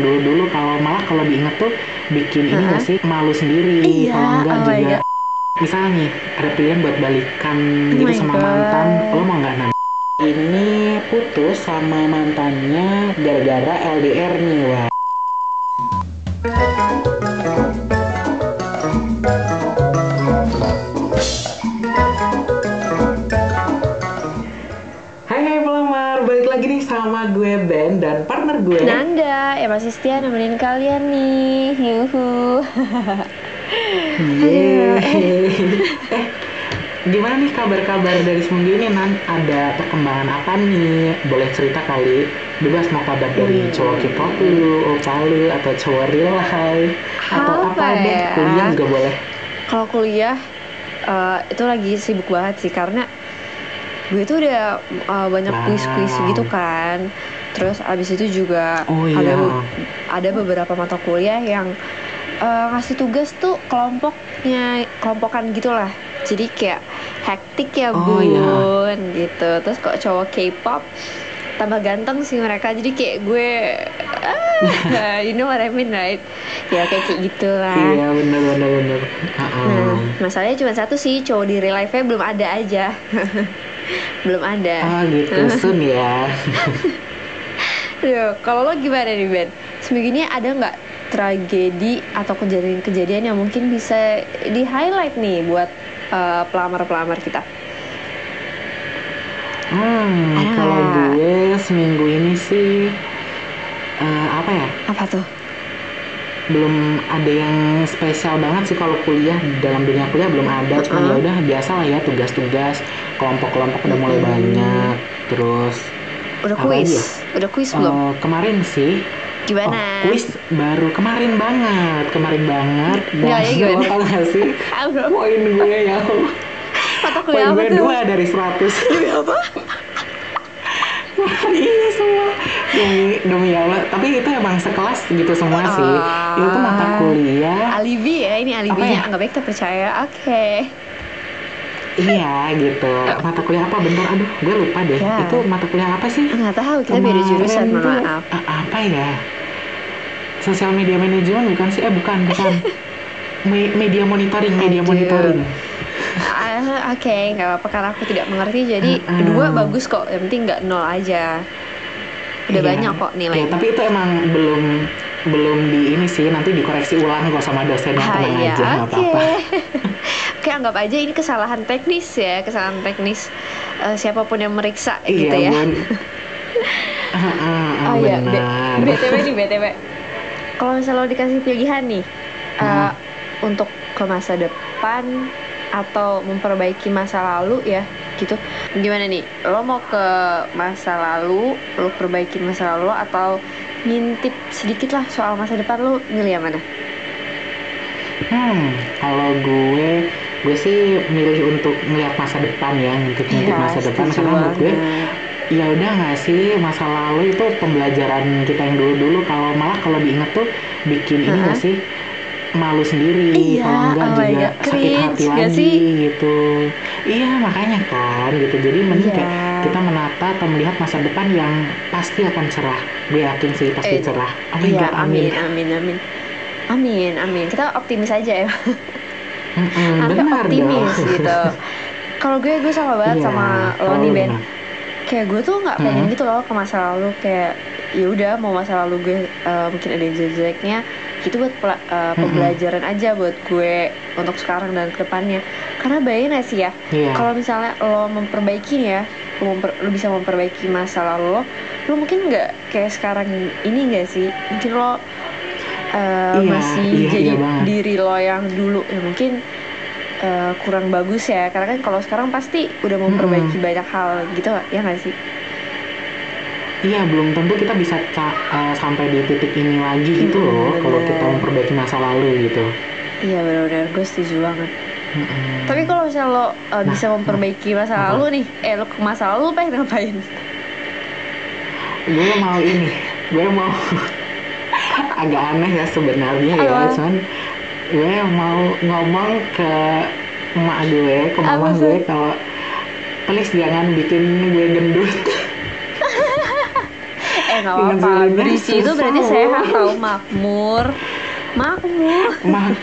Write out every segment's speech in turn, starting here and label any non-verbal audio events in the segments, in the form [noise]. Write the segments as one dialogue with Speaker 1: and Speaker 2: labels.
Speaker 1: dulu dulu kalau malah kalau diinget tuh bikin ini nggak sih? Malu sendiri
Speaker 2: Iya,
Speaker 1: kalau enggak
Speaker 2: oh
Speaker 1: juga. misalnya nih ada pilihan buat balikan
Speaker 2: Oh
Speaker 1: gitu sama
Speaker 2: God.
Speaker 1: mantan lo mau nggak nan ini putus sama mantannya gara-gara LDR nih wah sama gue Ben dan partner gue
Speaker 2: Nanda, ya masih setia nemenin kalian nih. Yuhu. [laughs]
Speaker 1: Yeay. eh, gimana nih kabar-kabar dari seminggu ini Nan? Ada perkembangan apa nih? Boleh cerita kali? Bebas mau kabar dari
Speaker 2: Hmm.
Speaker 1: cowok K-pop lu, opa lu, atau cowok real hai Atau apa,
Speaker 2: Apa
Speaker 1: deh,
Speaker 2: ya?
Speaker 1: kuliah juga boleh
Speaker 2: Kalau kuliah eh, itu lagi sibuk banget sih karena gue tuh udah eh, banyak kuis-kuis gitu kan. Terus abis itu juga
Speaker 1: Oh
Speaker 2: ada
Speaker 1: iya
Speaker 2: ada beberapa mata kuliah yang eh, ngasih tugas tuh kelompoknya kelompokan gitulah. Jadi kayak hektik ya
Speaker 1: Oh,
Speaker 2: bun
Speaker 1: iya.
Speaker 2: gitu. Terus kok cowok K-pop tambah ganteng sih mereka. Jadi kayak gue ah, [laughs] you know what I mean right? Ya kayak kayak gitulah.
Speaker 1: Iya bener bener bener Ha-ha.
Speaker 2: Nah, masalahnya cuma satu sih, cowok di real life-nya belum ada aja. [laughs] belum ada.
Speaker 1: Ah gitu, sun ya [laughs]
Speaker 2: Aduh, kalau lo gimana nih Ben? Seminggu ini ada nggak tragedi atau kejadian-kejadian yang mungkin bisa di highlight nih buat eh, pelamar-pelamar kita?
Speaker 1: Hmm,
Speaker 2: Ada
Speaker 1: kalau gue seminggu ini sih eh, apa ya?
Speaker 2: Apa tuh?
Speaker 1: belum ada yang spesial banget sih kalau kuliah dalam dunia kuliah belum ada cuma ya
Speaker 2: Uh-uh.
Speaker 1: udah biasa lah ya tugas-tugas kelompok-kelompok udah mulai
Speaker 2: Mm-mm.
Speaker 1: banyak terus
Speaker 2: Udah
Speaker 1: Apa
Speaker 2: kuis?
Speaker 1: ya?
Speaker 2: Udah kuis belum?
Speaker 1: eh, kemarin sih
Speaker 2: Gimana?
Speaker 1: oh, kuis baru kemarin banget kemarin banget dan [laughs]
Speaker 2: Nilainya gimana?
Speaker 1: lo tau gak sih [laughs] poin gue ya.
Speaker 2: Mata
Speaker 1: poin
Speaker 2: kuliah apa
Speaker 1: gue dua dari 100 [laughs]
Speaker 2: Demi apa?
Speaker 1: iya semua demi demi ya Allah tapi itu emang sekelas gitu semua sih itu tuh mata
Speaker 2: Ah.
Speaker 1: kuliah
Speaker 2: Alibi ya, ini alibinya
Speaker 1: ya?
Speaker 2: nggak baik terpercaya. Oke.
Speaker 1: Iya gitu. Mata kuliah apa? Bentar, aduh, gue lupa deh.
Speaker 2: Ya.
Speaker 1: Itu mata kuliah apa sih?
Speaker 2: Nggak tahu, kita beda jurusan,
Speaker 1: tuh,
Speaker 2: maaf.
Speaker 1: a- apa ya? Sosial media manajemen bukan sih? Eh bukan, bukan. [laughs] Me- media monitoring, media
Speaker 2: Aduh.
Speaker 1: monitoring.
Speaker 2: Ah, Oke, nggak apa-apa karena aku tidak mengerti. Jadi
Speaker 1: Mm-mm.
Speaker 2: dua bagus kok. Yang penting nggak nol aja. Udah
Speaker 1: Iya.
Speaker 2: banyak kok
Speaker 1: Ya,
Speaker 2: nilainya.
Speaker 1: tapi itu emang belum belum di ini sih. Nanti dikoreksi ulang kok sama dosennya
Speaker 2: Ah,
Speaker 1: tenang
Speaker 2: iya,
Speaker 1: aja, nggak
Speaker 2: oke.
Speaker 1: apa-apa. [laughs]
Speaker 2: Oke, anggap aja ini kesalahan teknis ya, kesalahan teknis eh, siapa pun yang meriksa
Speaker 1: Iya,
Speaker 2: gitu ya. [laughs]
Speaker 1: Ah, ah, ah,
Speaker 2: Oh iya, B-. BTW nih BTW. Kalau misalnya lo dikasih pilihan nih
Speaker 1: Hmm.
Speaker 2: untuk ke masa depan atau memperbaiki masa lalu ya gitu. Gimana nih? Lo mau ke masa lalu, lo perbaikin masa lalu atau ngintip sedikit lah soal masa depan lo milih yang mana?
Speaker 1: Hmm, kalau gue, gue sih milih untuk melihat masa depan ya, untuk
Speaker 2: Iya,
Speaker 1: masa depan karena menurut gue ya udah nggak sih masa lalu itu pembelajaran kita yang dulu dulu kalau malah kalau diinget tuh bikin ini nggak
Speaker 2: Uh-huh.
Speaker 1: sih malu sendiri
Speaker 2: Iya,
Speaker 1: kalau enggak
Speaker 2: oh
Speaker 1: juga
Speaker 2: God,
Speaker 1: sakit
Speaker 2: cringe
Speaker 1: hati lagi
Speaker 2: sih?
Speaker 1: gitu iya makanya kan gitu jadi mending
Speaker 2: Iya.
Speaker 1: kayak kita menata atau melihat masa depan yang pasti akan cerah gue yakin sih pasti
Speaker 2: Eh,
Speaker 1: cerah oh
Speaker 2: Iya,
Speaker 1: god
Speaker 2: amin,
Speaker 1: amin
Speaker 2: amin, amin. Amin, amin. Kita optimis aja ya. [laughs]
Speaker 1: Benar
Speaker 2: optimis
Speaker 1: dong
Speaker 2: gitu. Kalau gue gue sama banget
Speaker 1: Iya,
Speaker 2: sama lo
Speaker 1: kalau
Speaker 2: nih
Speaker 1: lu
Speaker 2: Ben. Kayak gue tuh nggak pengen
Speaker 1: Hmm.
Speaker 2: gitu loh ke masa lalu kayak ya udah mau masa lalu gue eh, mungkin ada jelek-jeleknya itu buat pela-
Speaker 1: Hmm.
Speaker 2: pembelajaran aja buat gue untuk sekarang dan ke depannya karena bayangin gak sih ya
Speaker 1: Iya.
Speaker 2: kalau misalnya lo memperbaiki nih ya lo, memper- lo bisa memperbaiki masa lalu lo lo mungkin nggak kayak sekarang ini nggak sih mungkin lo eh,
Speaker 1: Iya,
Speaker 2: masih
Speaker 1: iya,
Speaker 2: jadi
Speaker 1: iya banget.
Speaker 2: diri lo yang dulu ya mungkin eh, kurang bagus ya karena kan kalau sekarang pasti udah memperbaiki banyak hal gitu ya nggak sih
Speaker 1: Iya, belum tentu kita bisa eh, sampai di titik ini lagi gitu
Speaker 2: Mm-mm,
Speaker 1: loh kalau kita memperbaiki masa lalu gitu.
Speaker 2: iya benar-benar gue setuju banget
Speaker 1: Mm-mm.
Speaker 2: tapi kalau misalnya lo uh,
Speaker 1: Nah,
Speaker 2: bisa memperbaiki masa
Speaker 1: apa?
Speaker 2: lalu nih eh lo ke masa lalu pengen ngapain
Speaker 1: gue mau ini, gue mau [laughs] agak aneh ya sebenarnya ya,
Speaker 2: Apa?
Speaker 1: cuman gue mau ngomong ke emak gue, ke
Speaker 2: Apa
Speaker 1: mama
Speaker 2: tuh?
Speaker 1: gue kalau please jangan bikin gue gendut. [laughs]
Speaker 2: eh nggak apa-apa.
Speaker 1: Zelina
Speaker 2: berisi itu berarti sehat tau makmur. Makmur. [laughs]
Speaker 1: Mak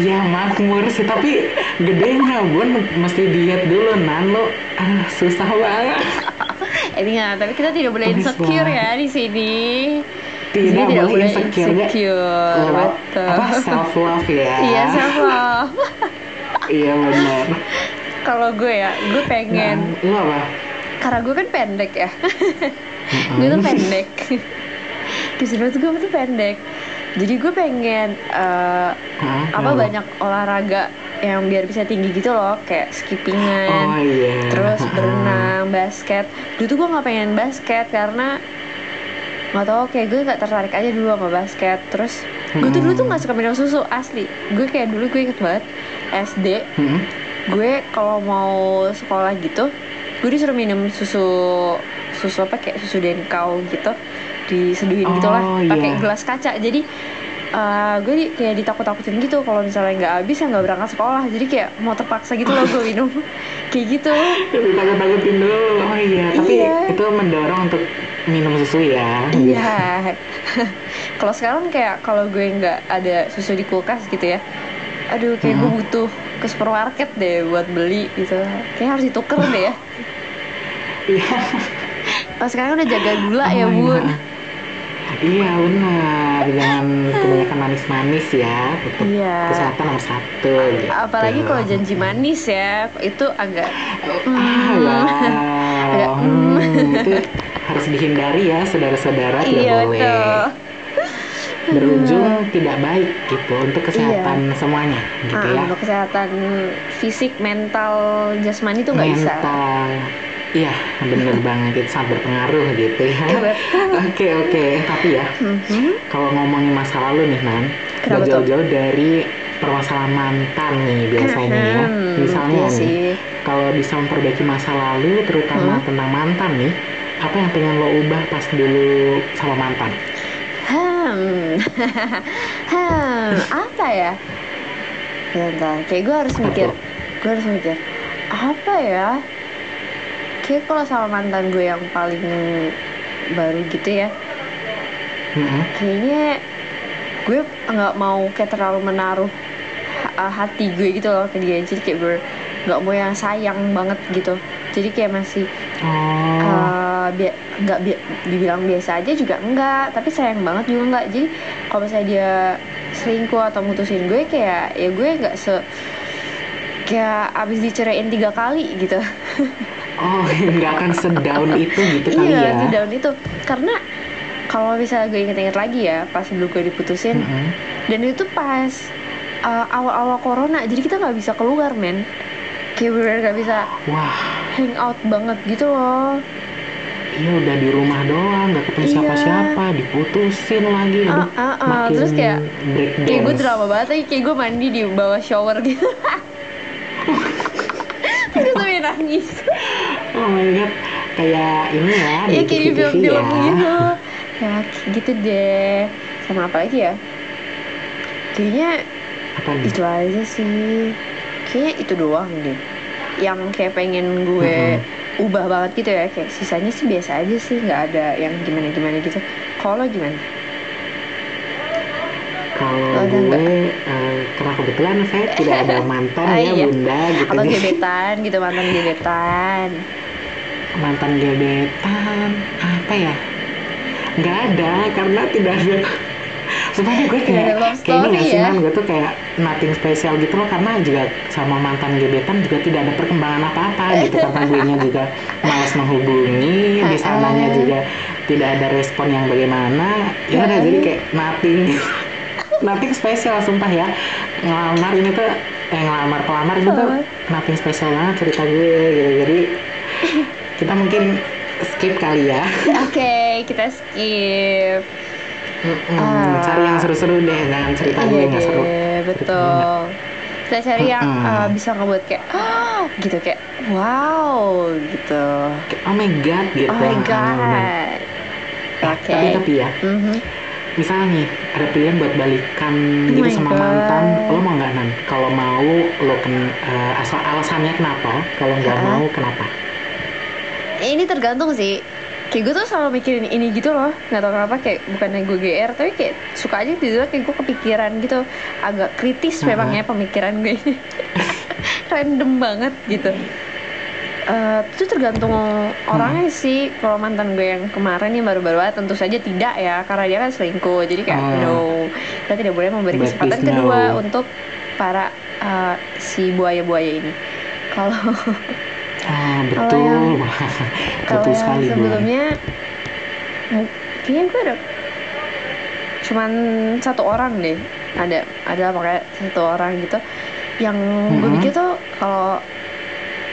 Speaker 1: ya makmur sih tapi gedenya bun mesti diet dulu nan. Lo ah susah banget.
Speaker 2: Ini nggak tapi kita tidak boleh insecure ya di sini
Speaker 1: tidak,
Speaker 2: sini tidak
Speaker 1: boleh insecure,
Speaker 2: insecure
Speaker 1: Lo-
Speaker 2: betul
Speaker 1: apa [laughs] self love ya?
Speaker 2: Iya self love
Speaker 1: iya benar. [laughs]
Speaker 2: Kalau gue ya gue pengen.
Speaker 1: Nah, lo apa?
Speaker 2: Karena gue kan pendek ya. Gue tuh pendek. Keseruan gue tuh pendek. Jadi gue pengen eh,
Speaker 1: Hah,
Speaker 2: apa
Speaker 1: kenapa?
Speaker 2: banyak olahraga yang biar bisa tinggi gitu loh. Kayak skippingan
Speaker 1: oh iya.
Speaker 2: terus [laughs] berenang basket. Dulu tuh gue nggak pengen basket karena nggak tau kayak gue nggak tertarik aja dulu sama basket. Terus gue tuh dulu tuh nggak suka minum susu asli. Gue kayak dulu gue inget banget SD
Speaker 1: Hmm.
Speaker 2: gue kalau mau sekolah gitu gue disuruh minum susu susu apa kayak susu denkau gitu diseduhin
Speaker 1: Oh,
Speaker 2: gitu lah. Pakai
Speaker 1: iya.
Speaker 2: gelas kaca. Jadi eh, gue di- kayak ditakut-takutin gitu kalau misalnya nggak habis ya nggak berangkat sekolah. Jadi kayak mau terpaksa gitu loh gue minum. [laughs] Kayak gitu.
Speaker 1: Takut-takutin dulu. Oh iya tapi
Speaker 2: Iya.
Speaker 1: itu mendorong untuk minum susu ya.
Speaker 2: Iya. [laughs] Kalau sekarang kayak kalau gue nggak ada susu di kulkas gitu ya aduh kayak gue
Speaker 1: Mhm.
Speaker 2: butuh ke supermarket deh buat beli gitu. Kayak harus dituker deh ya. [laughs]
Speaker 1: Iya.
Speaker 2: Pas sekarang udah jaga gula ya
Speaker 1: Oh, iya.
Speaker 2: bun
Speaker 1: Iya benar, jangan kebanyakan manis-manis ya. Untuk
Speaker 2: Iya.
Speaker 1: kesehatan nomor satu. Gitu.
Speaker 2: apalagi kalau janji manis ya itu agak
Speaker 1: Ah, ya.
Speaker 2: Agak,
Speaker 1: Hmm,
Speaker 2: mm.
Speaker 1: itu harus dihindari ya, saudara-saudara tidak
Speaker 2: iya
Speaker 1: boleh
Speaker 2: betul
Speaker 1: berujung tidak baik gitu untuk kesehatan semuanya, gitu
Speaker 2: Ah,
Speaker 1: ya.
Speaker 2: untuk kesehatan fisik mental jasmani tuh nggak bisa
Speaker 1: Mental. Iya, bener banget itu sangat berpengaruh gitu ya.
Speaker 2: Iya.
Speaker 1: Oke oke, tapi ya
Speaker 2: Mhm.
Speaker 1: kalau ngomongin masa lalu nih Nan,
Speaker 2: Kenapa
Speaker 1: gak
Speaker 2: tuh?
Speaker 1: jauh-jauh dari permasalahan mantan nih biasanya ya.
Speaker 2: Hmm,
Speaker 1: Misalnya
Speaker 2: iya
Speaker 1: nih, kalau bisa memperbaiki masa lalu, terutama
Speaker 2: Hmm.
Speaker 1: tentang mantan nih, apa yang pengen lo ubah pas dulu sama mantan?
Speaker 2: Hmm, [laughs] hmm, apa ya? Bentar, kayak gue harus mikir, gue harus mikir, apa ya? Kayak kalau sama mantan gue yang paling baru gitu ya,
Speaker 1: Mm-mm.
Speaker 2: kayaknya gue nggak mau kayak terlalu menaruh ha- hati gue gitu loh ke dia, jadi kayak ber nggak mau yang sayang banget gitu. Jadi kayak masih
Speaker 1: Oh,
Speaker 2: Eh, bi- nggak bi- dibilang biasa aja juga enggak tapi sayang banget juga enggak jadi kalau misalnya dia selingkuh atau mutusin gue kayak ya gue nggak se kayak abis diceraiin tiga kali gitu [laughs]
Speaker 1: oh, [laughs] nggak akan sedown itu gitu kali
Speaker 2: iya
Speaker 1: ya?
Speaker 2: daun itu karena kalau misalnya gue inget-inget lagi ya pas dulu gue diputusin
Speaker 1: Mm-mm.
Speaker 2: dan itu pas uh, awal-awal corona jadi kita nggak bisa keluar men kayak bener nggak bisa
Speaker 1: Wah,
Speaker 2: hangout banget gitu loh
Speaker 1: iya udah di rumah doang, nggak ketemu
Speaker 2: Iya.
Speaker 1: siapa-siapa, diputusin lagi, aduh,
Speaker 2: ah, ah.
Speaker 1: makin
Speaker 2: terus kayak Kayak gue drama banget kayak gue mandi di bawah shower gitu [laughs] sampai nangis
Speaker 1: Oh my god, kayak ini ya di
Speaker 2: Iya kayak di
Speaker 1: TV-TV
Speaker 2: film-film
Speaker 1: ya.
Speaker 2: gitu Ya kayak gitu deh Sama apa lagi ya Kayaknya
Speaker 1: Apa nih?
Speaker 2: itu aja sih Kayaknya itu doang deh Yang kayak pengen gue ubah banget gitu ya. Kayak sisanya sih biasa aja sih. Nggak ada yang gimana-gimana gitu. Kalau gimana?
Speaker 1: Kalau gue, eh, karena kebetulan saya tidak ada [laughs] mantan
Speaker 2: Ah,
Speaker 1: ya
Speaker 2: iya.
Speaker 1: bunda gitu.
Speaker 2: Atau
Speaker 1: Jadi,
Speaker 2: gebetan gitu, mantan gebetan
Speaker 1: mantan gebetan apa ya? Nggak ada karena tidak ada. Sebenarnya gue kayak kayak ini
Speaker 2: story
Speaker 1: sih
Speaker 2: ya?
Speaker 1: Gue tuh kayak nothing spesial gitu loh karena juga sama mantan gebetan juga tidak ada perkembangan apa-apa gitu karena gue nya juga malas menghubungi [laughs] di sananya
Speaker 2: Ah.
Speaker 1: juga tidak ada respon yang bagaimana ya udah
Speaker 2: Ah.
Speaker 1: jadi kayak nothing [laughs] nothing spesial sumpah ya ngelamar ini tuh eh ngelamar pelamar ini tuh nothing spesial banget cerita gue gitu jadi [laughs] kita mungkin skip kali ya
Speaker 2: Oke, kita skip.
Speaker 1: Mm-mm,
Speaker 2: Ah.
Speaker 1: cari yang seru-seru deh jangan cerita gue
Speaker 2: iya
Speaker 1: nggak seru
Speaker 2: deh, betul. Kita cari yang
Speaker 1: Mm-mm.
Speaker 2: uh, bisa ngebuat kayak "Ah," gitu kayak wow gitu.
Speaker 1: Kayak, oh my god gitu
Speaker 2: Oh my god. Oke.
Speaker 1: tapi tapi ya
Speaker 2: Mhm.
Speaker 1: Misalnya nih ada pilihan buat balikan
Speaker 2: Oh
Speaker 1: gitu sama
Speaker 2: God.
Speaker 1: mantan lo mau nggak nan? Kalau mau lo ken eh, asal alasannya kenapa? Kalau nggak mau kenapa?
Speaker 2: Ini tergantung sih. kayak gue tuh selalu mikirin ini gitu loh. Nggak tau kenapa kayak bukannya gue GR tapi kayak suka aja tidur kayak gue kepikiran gitu. Agak kritis
Speaker 1: Aha.
Speaker 2: memang ya pemikiran gue ini. [laughs] Random banget gitu Eh, itu tergantung orangnya sih kalau mantan gue yang kemarin nih baru-baru aja tentu saja tidak ya karena dia kan selingkuh jadi kayak
Speaker 1: Oh.
Speaker 2: no kita tidak boleh memberi
Speaker 1: Berarti
Speaker 2: kesempatan
Speaker 1: no.
Speaker 2: kedua untuk para eh, si buaya-buaya ini kalau
Speaker 1: Ah, [laughs]
Speaker 2: Kalau
Speaker 1: betul.
Speaker 2: yang- [laughs]
Speaker 1: betul
Speaker 2: yang
Speaker 1: sekali,
Speaker 2: sebelumnya kayaknya gue ada cuman satu orang deh ada ada pakai satu orang gitu yang gue
Speaker 1: Mhm.
Speaker 2: pikir tuh kalau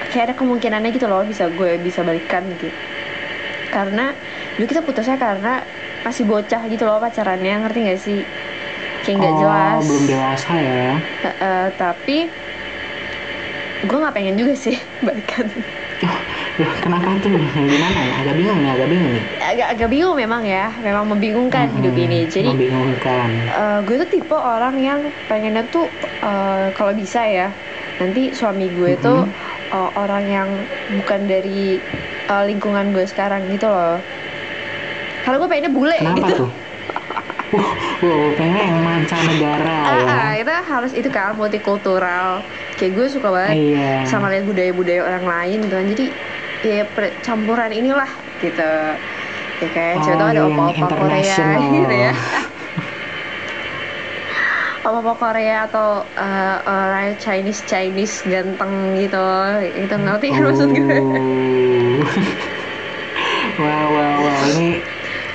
Speaker 2: kayak ada kemungkinannya gitu loh bisa gue bisa balikan gitu karena dulu kita putusnya karena masih bocah gitu loh pacarannya ngerti gak sih kayak nggak
Speaker 1: oh,
Speaker 2: jelas
Speaker 1: belum dewasa ya.
Speaker 2: Eh, eh, tapi gue nggak pengen juga sih [laughs] balikan
Speaker 1: kenapa tuh? Gimana ya? Agak bingung nih, agak bingung nih.
Speaker 2: agak agak bingung memang ya memang membingungkan hidup
Speaker 1: Mm-mm,
Speaker 2: ini jadi
Speaker 1: membingungkan.
Speaker 2: eh, gue tuh tipe orang yang pengennya tuh eh, kalau bisa ya nanti suami gue tuh eh, orang yang bukan dari eh, lingkungan gue sekarang gitu loh. Kalau gue pengennya bule
Speaker 1: Kenapa
Speaker 2: gitu.
Speaker 1: tuh? Wah, [laughs] wow, pengen yang mancanegara
Speaker 2: ah,
Speaker 1: ya.
Speaker 2: ah, kita harus itu kan multikultural. Kayak gue suka banget
Speaker 1: Iya.
Speaker 2: sama lihat budaya-budaya orang lain gitu kan. Jadi ya campuran inilah gitu. Ya kayak
Speaker 1: Oh,
Speaker 2: coba tuh ada
Speaker 1: yang
Speaker 2: opa-opa Korea gitu ya [laughs] opa-opa Korea atau uh, orang Chinese Chinese ganteng gitu itu ngerti kan maksud gue
Speaker 1: Oh. [laughs] wow, wow, wow. Ini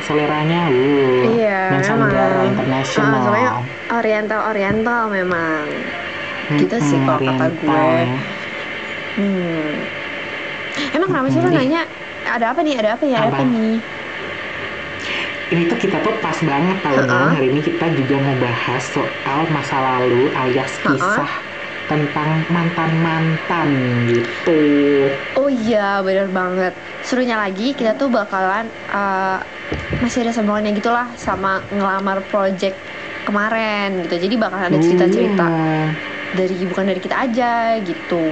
Speaker 1: seleranya, uh,
Speaker 2: Iya, memang.
Speaker 1: internasional.
Speaker 2: Ah, soalnya Oriental Oriental memang gitu sih
Speaker 1: Mm-mm,
Speaker 2: kalau kata gue.
Speaker 1: oriental.
Speaker 2: hmm. emang kenapa sih lo nanya ada apa nih ada apa ya ada apa
Speaker 1: Apa?
Speaker 2: nih
Speaker 1: Ini tuh kita tuh pas banget tau
Speaker 2: Uh-uh.
Speaker 1: dong. Hari ini kita juga mau bahas soal masa lalu alias kisah tentang mantan-mantan gitu.
Speaker 2: Oh iya, bener banget. Serunya lagi, kita tuh bakalan uh, masih ada sambungannya gitulah sama ngelamar project kemarin gitu. Jadi bakal ada cerita-cerita
Speaker 1: Iya.
Speaker 2: dari bukan dari kita aja gitu.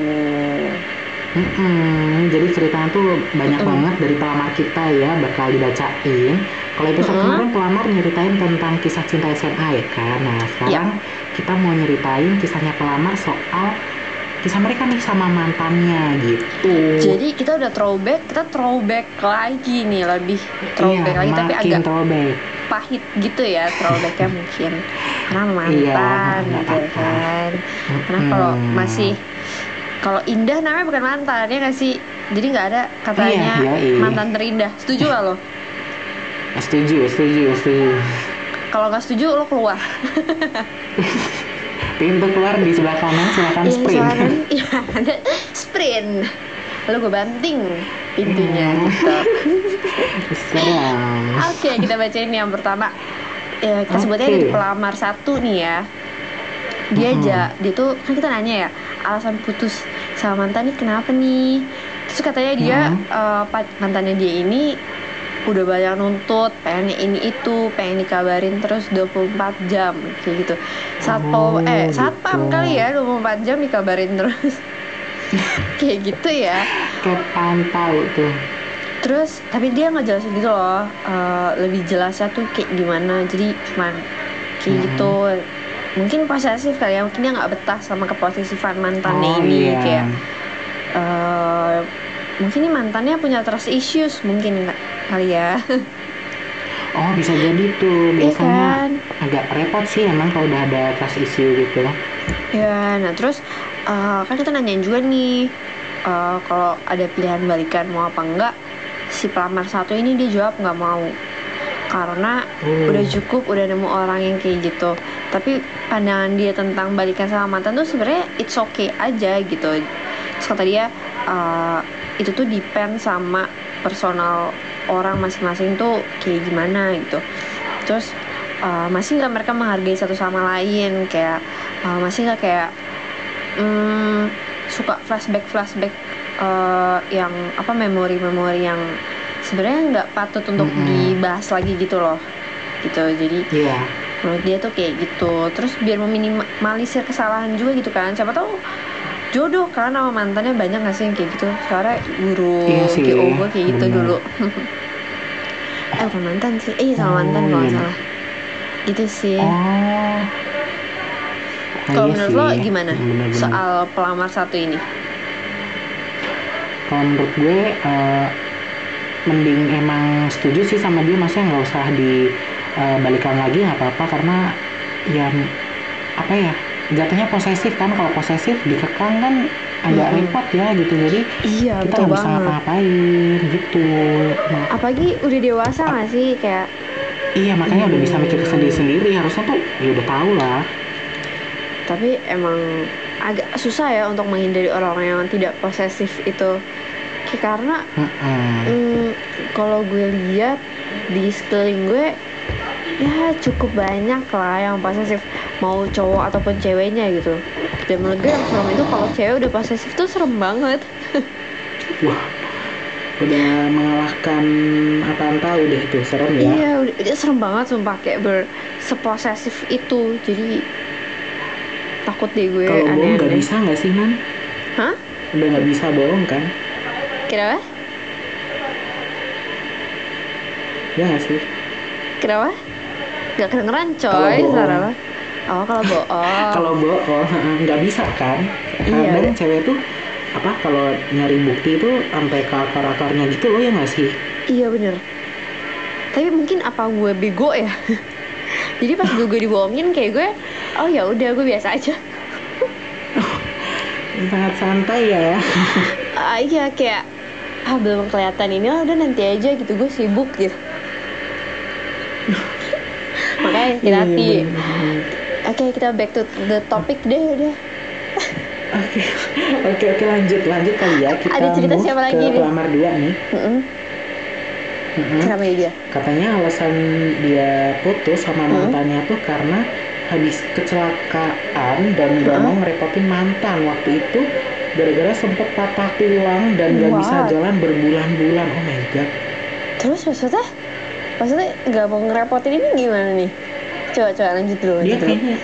Speaker 1: Mm-mm, jadi ceritanya tuh banyak
Speaker 2: Mm-mm.
Speaker 1: banget dari pelamar kita ya bakal dibacain. Kalau episode
Speaker 2: Mm-mm.
Speaker 1: kemarin pelamar nyeritain tentang kisah cinta SMA ya kan. Nah sekarang kita mau nyeritain kisahnya pelamar soal kisah mereka nih sama mantannya gitu.
Speaker 2: Jadi kita udah throwback, kita throwback lagi nih lebih throwback
Speaker 1: iya,
Speaker 2: lagi tapi agak
Speaker 1: throwback.
Speaker 2: pahit gitu ya throwbacknya [laughs] mungkin karena mantan
Speaker 1: Iya,
Speaker 2: gitu kan. Karena kalau
Speaker 1: Mm-mm.
Speaker 2: masih kalau indah namanya bukan mantan ya nggak sih? Jadi nggak ada katanya
Speaker 1: Iya, iya.
Speaker 2: mantan terindah. Setuju gak lo?
Speaker 1: Setuju, setuju, setuju.
Speaker 2: Kalau nggak setuju lo keluar. [laughs]
Speaker 1: Pintu keluar di sebelah kanan, silakan
Speaker 2: Iya,
Speaker 1: sprint.
Speaker 2: silakan. [laughs] Iya, ada sprint. Lalu gue banting pintunya
Speaker 1: Hmm.
Speaker 2: gitu. [laughs] Oke, kita bacain yang pertama. Ya, kita sebutnya dari pelamar satu nih ya. Dia aja, dia tuh kan kita nanya ya, alasan putus sama mantan nih kenapa nih? Terus katanya dia eh, pa- mantannya dia ini udah banyak nuntut, pengen ini itu, pengen dikabarin terus 24 jam kayak gitu. Satpol
Speaker 1: Oh,
Speaker 2: eh satpam
Speaker 1: gitu.
Speaker 2: kali ya 24 jam dikabarin terus. [laughs] kayak gitu ya.
Speaker 1: Kayak pantau tuh.
Speaker 2: Terus tapi dia nggak jelasin gitu loh eh, Lebih jelasnya tuh kayak gimana Jadi cuman kayak
Speaker 1: Hmm.
Speaker 2: gitu Mungkin posesif kali ya Mungkin dia nggak betah sama keposesifan mantannya
Speaker 1: Oh,
Speaker 2: ini
Speaker 1: iya.
Speaker 2: Kayak eh, Mungkin nih mantannya punya trust issues Mungkin nggak kali ya. [laughs]
Speaker 1: Oh bisa jadi tuh.
Speaker 2: Iya
Speaker 1: biasanya
Speaker 2: kan?
Speaker 1: agak repot sih emang kalau udah ada trust issue gitu.
Speaker 2: Ya nah terus eh, Kan kita nanyain juga nih eh, Kalau ada pilihan balikan mau apa enggak Si pelamar satu ini dia jawab nggak mau. Karena
Speaker 1: Oh.
Speaker 2: udah cukup udah nemu orang yang kayak gitu. Tapi pandangan dia tentang balikan sama mantan tuh sebenarnya it's okay aja gitu. Terus kata dia uh, itu tuh depend sama personal orang masing-masing tuh kayak gimana gitu terus uh, masih nggak mereka menghargai satu sama lain kayak uh, masih nggak kayak hmm, suka flashback flashback uh, yang apa memori-memori yang sebenarnya nggak patut untuk
Speaker 1: Mm-mm.
Speaker 2: dibahas lagi gitu loh gitu jadi
Speaker 1: Iya.
Speaker 2: menurut dia tuh kayak gitu terus biar meminimalisir kesalahan juga gitu kan siapa tahu jodoh kan sama mantannya banyak gak sih yang kayak gitu sekarang guru
Speaker 1: Iya sih,
Speaker 2: GO gue kayak gitu
Speaker 1: bener.
Speaker 2: dulu [laughs] eh bukan mantan sih eh sama
Speaker 1: Oh,
Speaker 2: mantan kalau nggak
Speaker 1: iya.
Speaker 2: salah gitu sih
Speaker 1: Oh. Nah,
Speaker 2: kalau
Speaker 1: iya
Speaker 2: menurut
Speaker 1: sih.
Speaker 2: lo gimana
Speaker 1: Bener-bener.
Speaker 2: soal pelamar satu ini
Speaker 1: Kalau menurut gue eh, mending emang setuju sih sama dia maksudnya nggak usah dibalikan lagi nggak apa-apa karena ya apa ya jatuhnya posesif kan kalau posesif dikekang kan agak
Speaker 2: Mm-mm.
Speaker 1: repot ya gitu jadi
Speaker 2: iya
Speaker 1: kita nggak bisa ngapa-ngapain gitu nah,
Speaker 2: apalagi udah dewasa gak sih kayak
Speaker 1: iya makanya udah bisa mikir
Speaker 2: Hmm.
Speaker 1: sendiri-sendiri harusnya tuh ya udah tahu lah
Speaker 2: tapi emang agak susah ya untuk menghindari orang yang tidak posesif itu karena
Speaker 1: Mm-mm.
Speaker 2: hmm, kalau gue lihat di sekeliling gue ya cukup banyak lah yang posesif. Mau cowok ataupun ceweknya gitu. Dan menurut gue yang serem itu kalau cewek udah posesif tuh serem banget. [laughs]
Speaker 1: Wah udah mengalahkan apaan tahu deh itu serem ya.
Speaker 2: Iya udah, udah serem banget sumpah kayak ber seposesif itu. Jadi takut deh gue
Speaker 1: kalau bohong nggak bisa nggak sih man?
Speaker 2: Hah?
Speaker 1: Udah nggak bisa bohong kan?
Speaker 2: Kenapa?
Speaker 1: Ya nggak sih?
Speaker 2: Kenapa nggak kedengeran coy suara lo. Oh kalau bohong. [laughs]
Speaker 1: Kalau bohong nggak bisa kan?
Speaker 2: Iya,
Speaker 1: kadang cewek tuh apa kalau nyari bukti itu sampai ke akar akarnya gitu loh ya nggak sih?
Speaker 2: Iya bener. Tapi mungkin apa gue bego ya? [laughs] Jadi pas gue, gue dibohongin kayak gue Oh ya udah gue biasa aja. [laughs]
Speaker 1: Sangat santai ya.
Speaker 2: Ah, Iya kayak Ah belum kelihatan ini lah udah nanti aja gitu. Gue sibuk gitu Makanya hati-hati
Speaker 1: Iya, bener.
Speaker 2: Oke kita back to the topic deh udah
Speaker 1: oke oke oke lanjut lanjut kali ya kita
Speaker 2: Ada cerita siapa
Speaker 1: ke
Speaker 2: lagi nih?
Speaker 1: pelamar dua nih.
Speaker 2: Mm-mm. Kenapa ya dia?
Speaker 1: katanya alasan dia putus sama
Speaker 2: Hmm.
Speaker 1: mantannya tuh karena habis kecelakaan dan nggak
Speaker 2: Hmm.
Speaker 1: mau ngerepotin mantan waktu itu gara-gara sempet patah tulang dan nggak bisa
Speaker 2: What?
Speaker 1: jalan berbulan-bulan oh my god
Speaker 2: Terus maksudnya? Maksudnya gak mau ngerepotin ini gimana nih? Coba coba lanjut dulu
Speaker 1: dia
Speaker 2: lanjut dulu
Speaker 1: kayaknya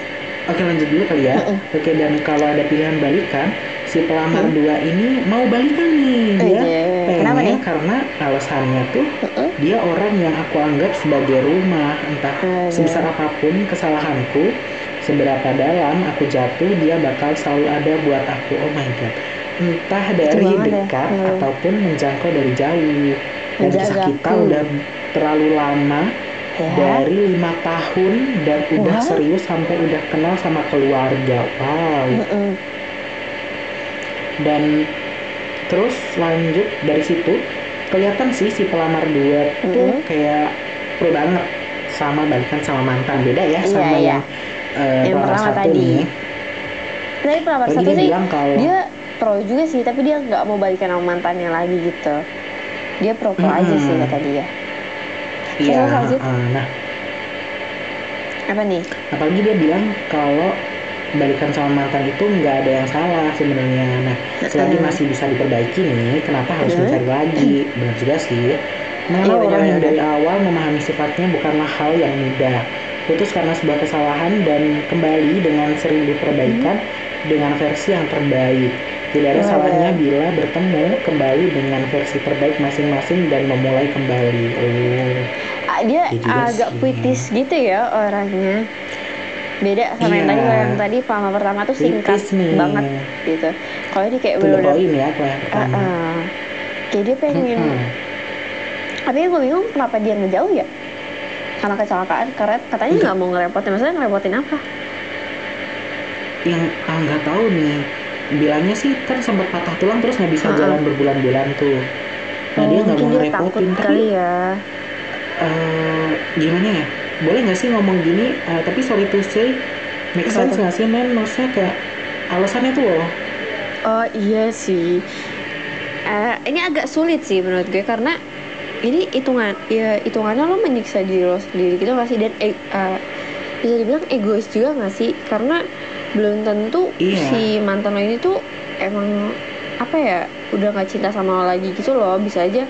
Speaker 1: oke lanjut dulu kali ya oke dan kalau ada pilihan balikan si pelamar
Speaker 2: Hmm.
Speaker 1: dua ini mau balikan nih dia
Speaker 2: Iya,
Speaker 1: pengen
Speaker 2: kenapa nih?
Speaker 1: karena alasannya tuh
Speaker 2: Mm-mm.
Speaker 1: dia orang yang aku anggap sebagai rumah entah
Speaker 2: Aduh.
Speaker 1: sebesar apa pun kesalahanku seberapa dalam aku jatuh dia bakal selalu ada buat aku oh my god entah dari
Speaker 2: ya.
Speaker 1: dekat
Speaker 2: Hmm.
Speaker 1: ataupun menjangkau dari jauh dan kisah kita udah terlalu lama
Speaker 2: Ya.
Speaker 1: dari lima tahun dan udah
Speaker 2: Wah.
Speaker 1: serius sampai udah kenal sama keluarga wow
Speaker 2: Mm-mm.
Speaker 1: dan terus lanjut dari situ kelihatan sih si pelamar dua tuh
Speaker 2: Mhm.
Speaker 1: kayak pro banget sama balikan sama mantan beda ya
Speaker 2: Iya,
Speaker 1: sama
Speaker 2: iya.
Speaker 1: yang eh,
Speaker 2: Yang
Speaker 1: pelamar satu
Speaker 2: tadi.
Speaker 1: nih
Speaker 2: Tapi pelamar
Speaker 1: Lagi
Speaker 2: satu
Speaker 1: dia
Speaker 2: sih
Speaker 1: kalau
Speaker 2: dia pro juga sih tapi dia nggak mau balikan sama mantannya lagi gitu dia pro pro aja
Speaker 1: Mm-mm.
Speaker 2: sih kata dia
Speaker 1: iya. Eh, nah.
Speaker 2: Apa nih?
Speaker 1: Apalagi dia bilang kalau balikan sama mantan itu nggak ada yang salah sebenarnya. Nah selagi masih bisa diperbaiki nih kenapa harus
Speaker 2: Mm.
Speaker 1: mencari lagi? Benar juga sih. Mengenal
Speaker 2: Iya,
Speaker 1: orang yang dari awal memahami sifatnya bukanlah hal yang mudah. Putus karena sebuah kesalahan dan kembali dengan seribu perbaikan dengan versi yang terbaik. Tidak ada salahnya bila bertemu kembali dengan versi terbaik masing-masing dan memulai kembali. Oh
Speaker 2: dia
Speaker 1: Iya
Speaker 2: agak
Speaker 1: sih.
Speaker 2: puitis gitu ya orangnya beda sama yang
Speaker 1: Iya.
Speaker 2: tadi kalau yang tadi pelamar pertama tuh singkat
Speaker 1: Puitis nih.
Speaker 2: banget gitu kalau ini kayak
Speaker 1: point ya kalau yang
Speaker 2: Ah,
Speaker 1: pertama
Speaker 2: ah. kayak dia pengen
Speaker 1: Mm-mm.
Speaker 2: tapi yang gue bingung kenapa dia ngejauh ya karena kecelakaan karena katanya
Speaker 1: Enggak.
Speaker 2: nggak mau ngerepotin maksudnya ngerepotin apa
Speaker 1: yang ah, nggak tahu nih bilangnya sih kan sempat patah tulang terus nggak bisa
Speaker 2: Ha-ha.
Speaker 1: jalan berbulan-bulan tuh nah
Speaker 2: Oh,
Speaker 1: dia nggak
Speaker 2: mungkin
Speaker 1: mau ngerepotin tapi
Speaker 2: kali ya
Speaker 1: eh, gimana ya? Boleh nggak sih ngomong gini? Eh, tapi sorry to say make sense nggak sih men? Maksudnya kayak alasannya tuh loh
Speaker 2: Oh iya sih. Eh, ini agak sulit sih menurut gue karena ini hitungan ya hitungannya lo menyiksa diri lo sendiri gitu nggak sih? Dan e- eh, bisa dibilang egois juga nggak sih? Karena belum tentu
Speaker 1: Iya.
Speaker 2: si mantan lo ini tuh emang apa ya udah nggak cinta sama lo lagi gitu loh. Bisa aja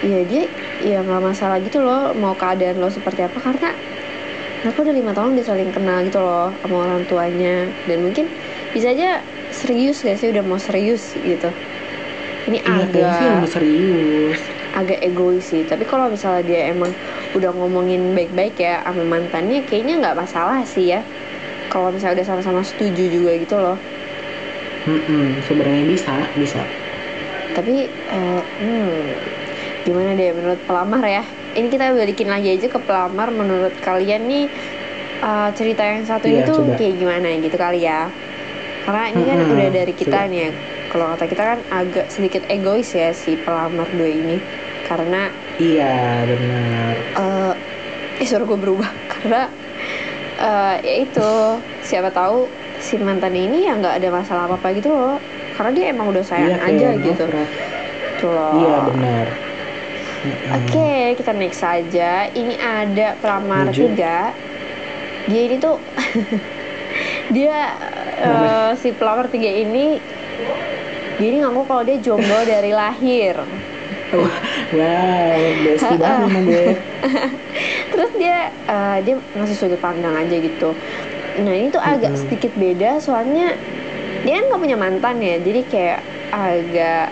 Speaker 2: ya dia ya nggak masalah gitu loh mau keadaan lo seperti apa karena mereka udah lima tahun udah saling kenal gitu loh sama orang tuanya. Dan mungkin bisa aja serius gak sih udah mau serius gitu. Ini
Speaker 1: sih
Speaker 2: agak
Speaker 1: lebih serius.
Speaker 2: agak egois sih. Tapi kalau misalnya dia emang udah ngomongin baik-baik ya sama mantannya kayaknya nggak masalah sih ya. Kalau misalnya udah sama-sama setuju juga gitu loh.
Speaker 1: Mm-mm, sebenarnya bisa bisa.
Speaker 2: Tapi eh, hmm, gimana deh menurut pelamar ya? Ini kita balikin lagi aja ke pelamar. Menurut kalian nih eh, cerita yang satu ini tuh
Speaker 1: coba.
Speaker 2: kayak gimana gitu kali ya? Karena ini kan
Speaker 1: Mm-mm,
Speaker 2: udah dari kita
Speaker 1: coba.
Speaker 2: nih ya. Kalau kata kita kan agak sedikit egois ya si pelamar dua ini. Karena
Speaker 1: iya benar.
Speaker 2: Eh eh suara gue berubah. [laughs] Karena eh ya itu siapa tahu si mantan ini ya nggak ada masalah apa apa gitu loh. Karena dia emang udah sayang
Speaker 1: iya
Speaker 2: aja gitu. loh.
Speaker 1: Iya benar
Speaker 2: Oke, kita next saja. Ini ada pelamar
Speaker 1: Lanjut.
Speaker 2: tiga. Dia ini tuh [laughs] dia eh, si pelamar tiga ini dia ini ngaku kalau dia jomblo dari lahir.
Speaker 1: Wah, wow besti [laughs] banget gue [laughs]
Speaker 2: Terus dia eh, dia ngasih sudut pandang aja gitu. Nah ini tuh agak sedikit beda soalnya dia kan nggak punya mantan ya, jadi kayak agak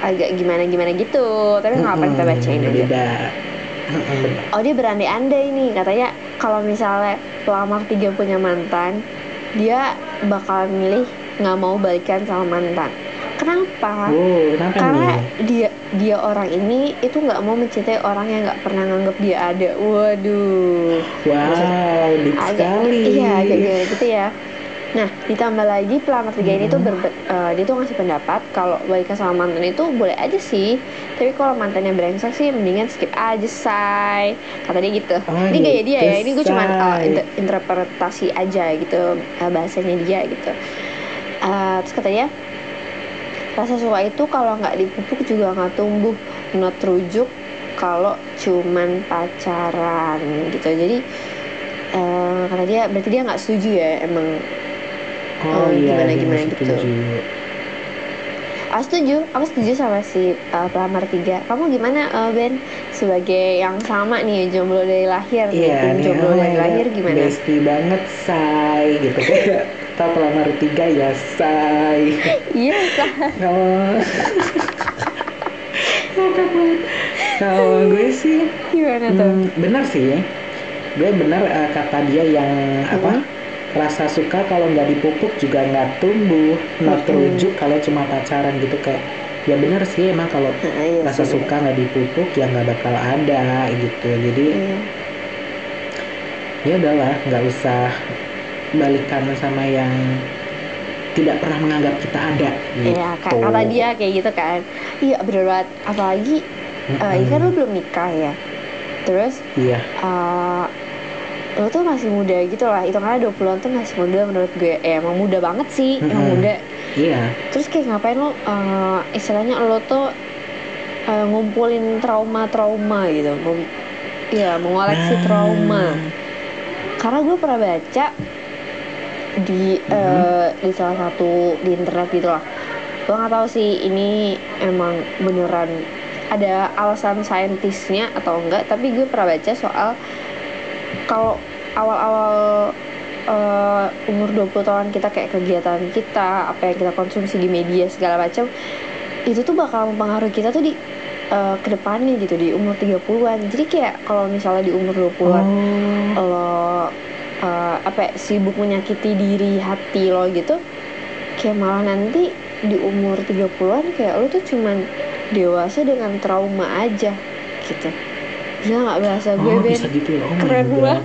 Speaker 2: agak gimana gimana gitu. Tapi nggak apa kita bacain aja.
Speaker 1: beda.
Speaker 2: Oh dia berandai-andai nih katanya kalau misalnya pelamar tiga punya mantan dia bakal milih nggak mau balikan sama mantan. Kenapa?
Speaker 1: Oh, kenapa
Speaker 2: Karena
Speaker 1: nih?
Speaker 2: dia dia orang ini itu nggak mau mencintai orang yang nggak pernah nganggap dia ada. Waduh.
Speaker 1: Wow, deep
Speaker 2: Agak
Speaker 1: sekali.
Speaker 2: iya agak gila gitu ya. Nah ditambah lagi pelamar tiga ini tuh
Speaker 1: Hmm.
Speaker 2: berbe- eh, dia tuh ngasih pendapat kalau balikan sama mantan itu boleh aja sih. Tapi kalau mantannya brengsek sih mendingan skip aja say. Kata dia gitu.
Speaker 1: Oh,
Speaker 2: ini gaya dia ya.
Speaker 1: gitu,
Speaker 2: Ini gue cuma
Speaker 1: Say.
Speaker 2: interpretasi aja gitu eh, bahasanya dia gitu. Eh, terus katanya rasa suka itu kalau nggak dipupuk juga nggak tumbuh not rujuk kalau cuman pacaran gitu jadi eh, kata dia berarti dia nggak setuju ya emang
Speaker 1: Oh iya,
Speaker 2: gimana-
Speaker 1: dia
Speaker 2: gimana gitu.
Speaker 1: setuju.
Speaker 2: aku setuju aku setuju sama si uh, pelamar tiga kamu gimana uh, Ben sebagai yang sama nih jomblo dari lahir nih
Speaker 1: Iya, nih,
Speaker 2: jomblo
Speaker 1: oh
Speaker 2: dari lahir gimana
Speaker 1: Besti banget, say, gitu [laughs] kayak kita pelamar tiga ya, say. [laughs]
Speaker 2: iya sah
Speaker 1: Kalau. Kalau gue sih
Speaker 2: gimana tuh
Speaker 1: Hmm, benar sih gue benar eh, kata dia yang apa
Speaker 2: Hmm.
Speaker 1: Rasa suka kalau nggak dipupuk juga nggak tumbuh nggak
Speaker 2: Hmm.
Speaker 1: terujuk kalau cuma pacaran gitu kayak ya benar sih emang kalau
Speaker 2: Nah, iya
Speaker 1: rasa
Speaker 2: sih.
Speaker 1: suka nggak dipupuk ya nggak bakal ada gitu jadi
Speaker 2: Iya.
Speaker 1: ya udahlah nggak usah balikan sama yang tidak pernah menganggap kita ada gitu.
Speaker 2: Iya, ka- kata dia kayak gitu kan. Iya, bener banget. Apalagi, eh, ini kan lu belum nikah ya. Terus,
Speaker 1: iya
Speaker 2: eh lu tuh masih muda gitu lah. Itu karena 20-an tuh masih muda menurut gue. Eh, emang muda banget sih, emang
Speaker 1: Mm-mm.
Speaker 2: muda.
Speaker 1: iya
Speaker 2: Terus kayak ngapain lu, eh, istilahnya lu tuh eh, ngumpulin trauma-trauma gitu. Ngum- Iya, mengoleksi
Speaker 1: Nah.
Speaker 2: trauma. Karena gue pernah baca di eh, di salah satu di internet gitu lah gue nggak tahu sih ini emang beneran ada alasan saintisnya atau enggak tapi gue pernah baca soal kalau awal-awal eh, umur 20 tahun kita kayak kegiatan kita apa yang kita konsumsi di media segala macam itu tuh bakal mempengaruhi kita tuh di eh, ke depannya gitu di umur 30-an jadi kayak kalau misalnya di umur 20-an
Speaker 1: oh.
Speaker 2: lo eh, apa sibuk menyakiti diri hati lo gitu kayak malah nanti di umur 30-an kayak lo tuh cuman dewasa dengan trauma aja gitu Gila nggak bahasa gue
Speaker 1: oh
Speaker 2: Ben
Speaker 1: bisa gitu ya oh
Speaker 2: keren banget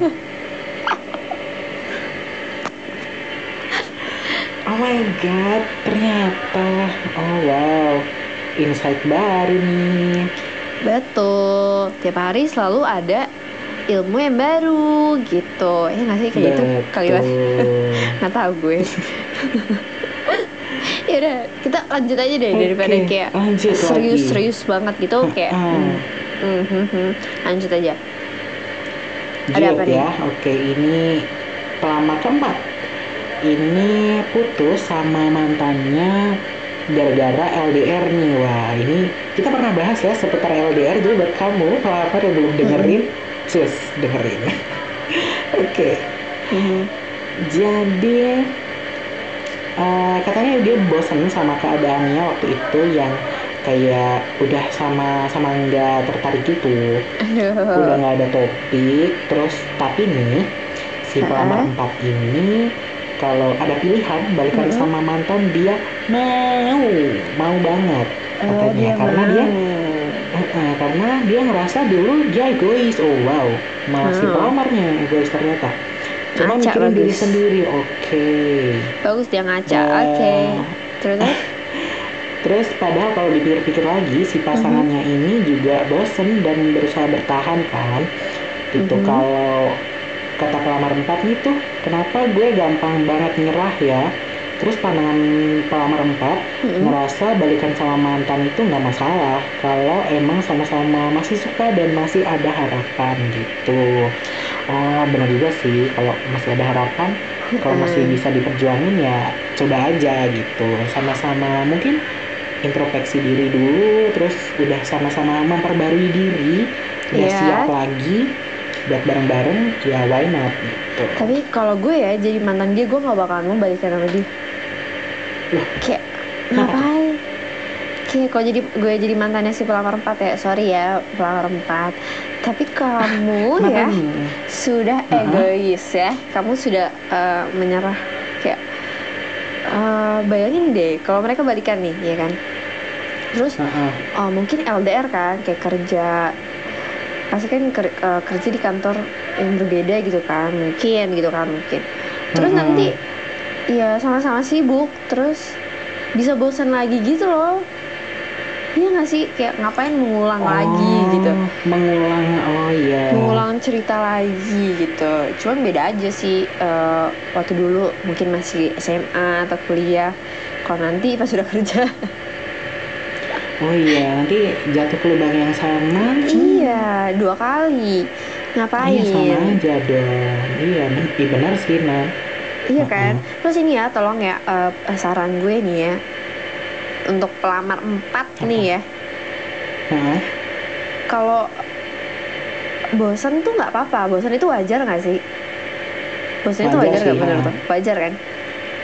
Speaker 1: Oh my god, ternyata. Oh wow, insight baru nih.
Speaker 2: betul tiap hari selalu ada ilmu yang baru gitu ya nggak sih kayak gitu kali lah
Speaker 1: Betul. [laughs]
Speaker 2: nggak tahu gue ya udah kita lanjut aja deh daripada
Speaker 1: Oke,
Speaker 2: kayak serius-serius banget gitu kayak
Speaker 1: Hmm.
Speaker 2: hmm, hmm, hmm. lanjut aja Ada apa nih?
Speaker 1: ya, oke ini pelamar keempat. Ini putus sama mantannya gara-gara LDR nih. Wah ini kita pernah bahas ya seputar LDR. Jadi buat kamu pelamar yang belum dengerin, cus dengerin. [laughs] oke.
Speaker 2: Mhm.
Speaker 1: Jadi eh, katanya dia bosan sama keadaannya waktu itu yang kayak udah sama sama nggak tertarik gitu udah nggak ada topik terus tapi nih si pelamar empat ini kalau ada pilihan balikan
Speaker 2: Mm-mm.
Speaker 1: sama mantan dia mau mau banget
Speaker 2: Oh,
Speaker 1: katanya
Speaker 2: dia
Speaker 1: karena
Speaker 2: mau.
Speaker 1: dia eh, karena dia ngerasa dulu dia egois oh wow si
Speaker 2: Hmm.
Speaker 1: pelamarnya egois ternyata cuma mikirin diri sendiri oke
Speaker 2: Bagus dia ngaca. Oke. Terus terus?
Speaker 1: Terus padahal kalau dipikir-pikir lagi si pasangannya
Speaker 2: Mhm.
Speaker 1: ini juga bosen dan berusaha bertahan kan. Itu
Speaker 2: Mhm.
Speaker 1: kalau kata pelamar empat itu kenapa gue gampang banget nyerah ya. Terus pandangan pelamar empat
Speaker 2: Mm-mm.
Speaker 1: ngerasa balikan sama mantan itu nggak masalah kalau emang sama-sama masih suka dan masih ada harapan gitu. Oh benar juga sih kalau masih ada harapan kalau masih bisa diperjuangin ya coba aja gitu sama-sama mungkin introspeksi diri dulu terus udah sama-sama memperbarui diri udah
Speaker 2: Iya.
Speaker 1: siap lagi buat bareng-bareng ya why not gitu
Speaker 2: Tapi kalau gue ya jadi mantan dia gue nggak bakalan mau balikan sama dia.
Speaker 1: Loh,
Speaker 2: Kayak ngapain? Kayak kalau jadi gue jadi mantannya si pelamar empat ya sorry ya pelamar empat. Tapi kamu [laughs] ya sudah
Speaker 1: Hah?
Speaker 2: egois ya. Kamu sudah eh, menyerah kayak eh, bayangin deh kalau mereka balikan nih ya kan. Terus
Speaker 1: Heeh.
Speaker 2: oh, mungkin LDR kan kayak kerja pasti kan ker- eh, kerja di kantor yang berbeda gitu kan mungkin gitu kan mungkin. Terus
Speaker 1: Mm-mm.
Speaker 2: nanti ya sama-sama sibuk terus bisa bosan lagi gitu loh. Iya nggak sih? Kayak ngapain mengulang lagi
Speaker 1: Oh,
Speaker 2: gitu.
Speaker 1: mengulang oh iya.
Speaker 2: Mengulang cerita lagi gitu. Cuman beda aja sih eh, waktu dulu mungkin masih SMA atau kuliah. Kalau nanti pas sudah kerja [laughs]
Speaker 1: oh iya nanti jatuh ke lubang yang sama
Speaker 2: iya dua kali ngapain
Speaker 1: Iya sama aja dong iya iya, benar sih Nan
Speaker 2: Iya kan? Terus ini ya, tolong ya eh, saran gue nih ya untuk pelamar empat nih ya.
Speaker 1: Heeh.
Speaker 2: Kalau bosan tuh nggak apa-apa, bosan itu wajar nggak sih? Bosan itu
Speaker 1: Wajar
Speaker 2: nggak bener
Speaker 1: ha.
Speaker 2: tuh? Wajar kan?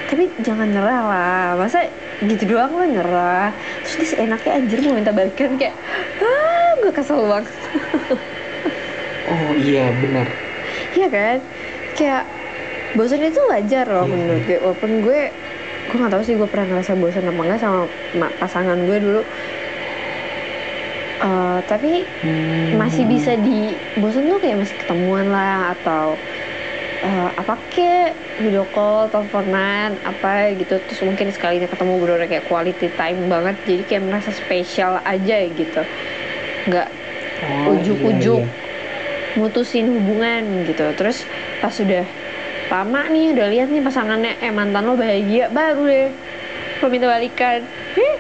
Speaker 2: Tapi jangan nyerah lah, masa gitu doang lo nyerah? Terus dia seenaknya anjir mau minta balikan kayak, ah gue kesel banget. [laughs]
Speaker 1: oh iya benar
Speaker 2: Iya kan? Kayak bosan itu wajar loh
Speaker 1: Iya.
Speaker 2: menurut gue. Walaupun gue gue nggak tahu sih gue pernah ngerasa bosan apa enggak sama ma- pasangan gue dulu. Eh, tapi
Speaker 1: Hmm.
Speaker 2: masih bisa di bosan tuh kayak masih ketemuan lah atau eh, apa kek video call, teleponan, apa gitu. Terus mungkin sekalinya ketemu bener kayak quality time banget jadi kayak merasa spesial aja gitu. Nggak
Speaker 1: Oh,
Speaker 2: ujuk-ujuk
Speaker 1: iya,
Speaker 2: mutusin hubungan gitu. Terus pas sudah lama nih udah lihat nih pasangannya eh mantan lo bahagia baru deh lo minta balikan. Hih,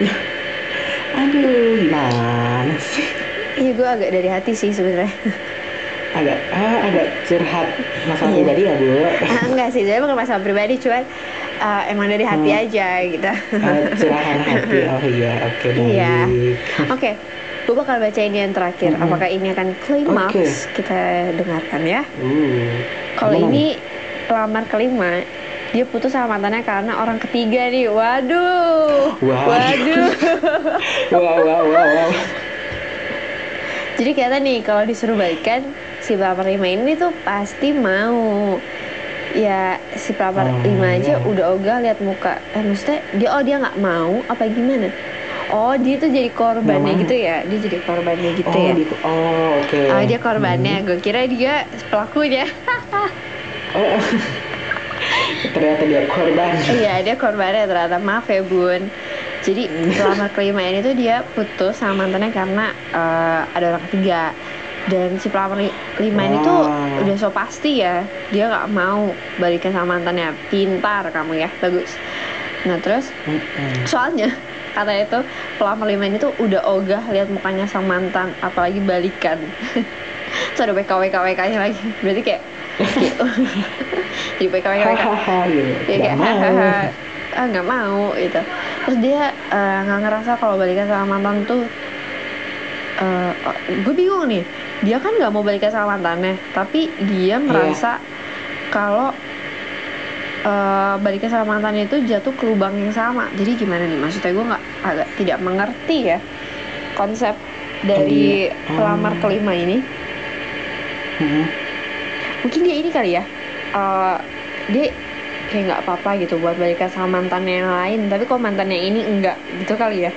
Speaker 1: iya. aduh gimana sih?
Speaker 2: Iya gue agak dari hati sih sebenarnya [laughs]
Speaker 1: agak ah, agak curhat masalah
Speaker 2: Iya.
Speaker 1: pribadi ya bu
Speaker 2: ah, enggak sih sebenarnya bukan masalah pribadi cuman eh, emang dari hati
Speaker 1: Hmm.
Speaker 2: aja gitu
Speaker 1: Ah, curahan hati oh iya oke
Speaker 2: Iya.
Speaker 1: baik
Speaker 2: oke gue bakal baca ini yang terakhir
Speaker 1: Mm-mm.
Speaker 2: apakah ini akan climax
Speaker 1: Oke.
Speaker 2: kita dengarkan ya
Speaker 1: uh
Speaker 2: Kalau ini pelamar kelima, dia putus sama mantannya karena orang ketiga nih. Waduh. [laughs]
Speaker 1: Wah.
Speaker 2: Waduh.
Speaker 1: wow wow wow wow
Speaker 2: Jadi kata nih kalau disuruh balikan si pelamar lima ini tuh pasti mau. Ya si pelamar
Speaker 1: Oh,
Speaker 2: lima aja
Speaker 1: iya.
Speaker 2: udah ogah lihat muka. Eh maksudnya dia oh dia nggak mau apa gimana? Oh dia tuh jadi korbannya gitu ya? Dia jadi korbannya gitu
Speaker 1: oh
Speaker 2: ya?
Speaker 1: di oh oke
Speaker 2: Oh dia korbannya,
Speaker 1: Hmm.
Speaker 2: gue kira dia pelakunya. [laughs]
Speaker 1: oh ternyata dia korban
Speaker 2: Iya dia korbannya ternyata maaf ya bun. Jadi pelamar kelima ini tuh dia putus sama mantannya karena eh, ada orang ketiga. Dan si pelamar li- lima ini tuh
Speaker 1: Wah.
Speaker 2: udah so pasti ya dia nggak mau balikan sama mantannya. Pintar kamu ya, bagus. Nah terus soalnya kata itu pelamar lima ini tuh udah ogah lihat mukanya sang mantan, apalagi balikan. [laughs] Terus ada WK WK nya lagi. Berarti kayak [laughs] jadi WK WK
Speaker 1: Nggak
Speaker 2: kayak ah nggak mau gitu terus dia eh, nggak ngerasa kalau balikan sama mantan tuh eh, oh, gue bingung nih dia kan nggak mau balikan sama mantannya tapi dia merasa kalau eh, balikan sama mantannya itu jatuh ke lubang yang sama jadi gimana nih maksudnya gue nggak agak tidak mengerti ya konsep dari
Speaker 1: iya.
Speaker 2: pelamar
Speaker 1: Hmm.
Speaker 2: kelima ini
Speaker 1: Mm-mm.
Speaker 2: mungkin dia ini kali ya eh, dia kayak nggak apa-apa gitu buat balikan sama mantannya yang lain tapi kok mantannya ini enggak gitu kali ya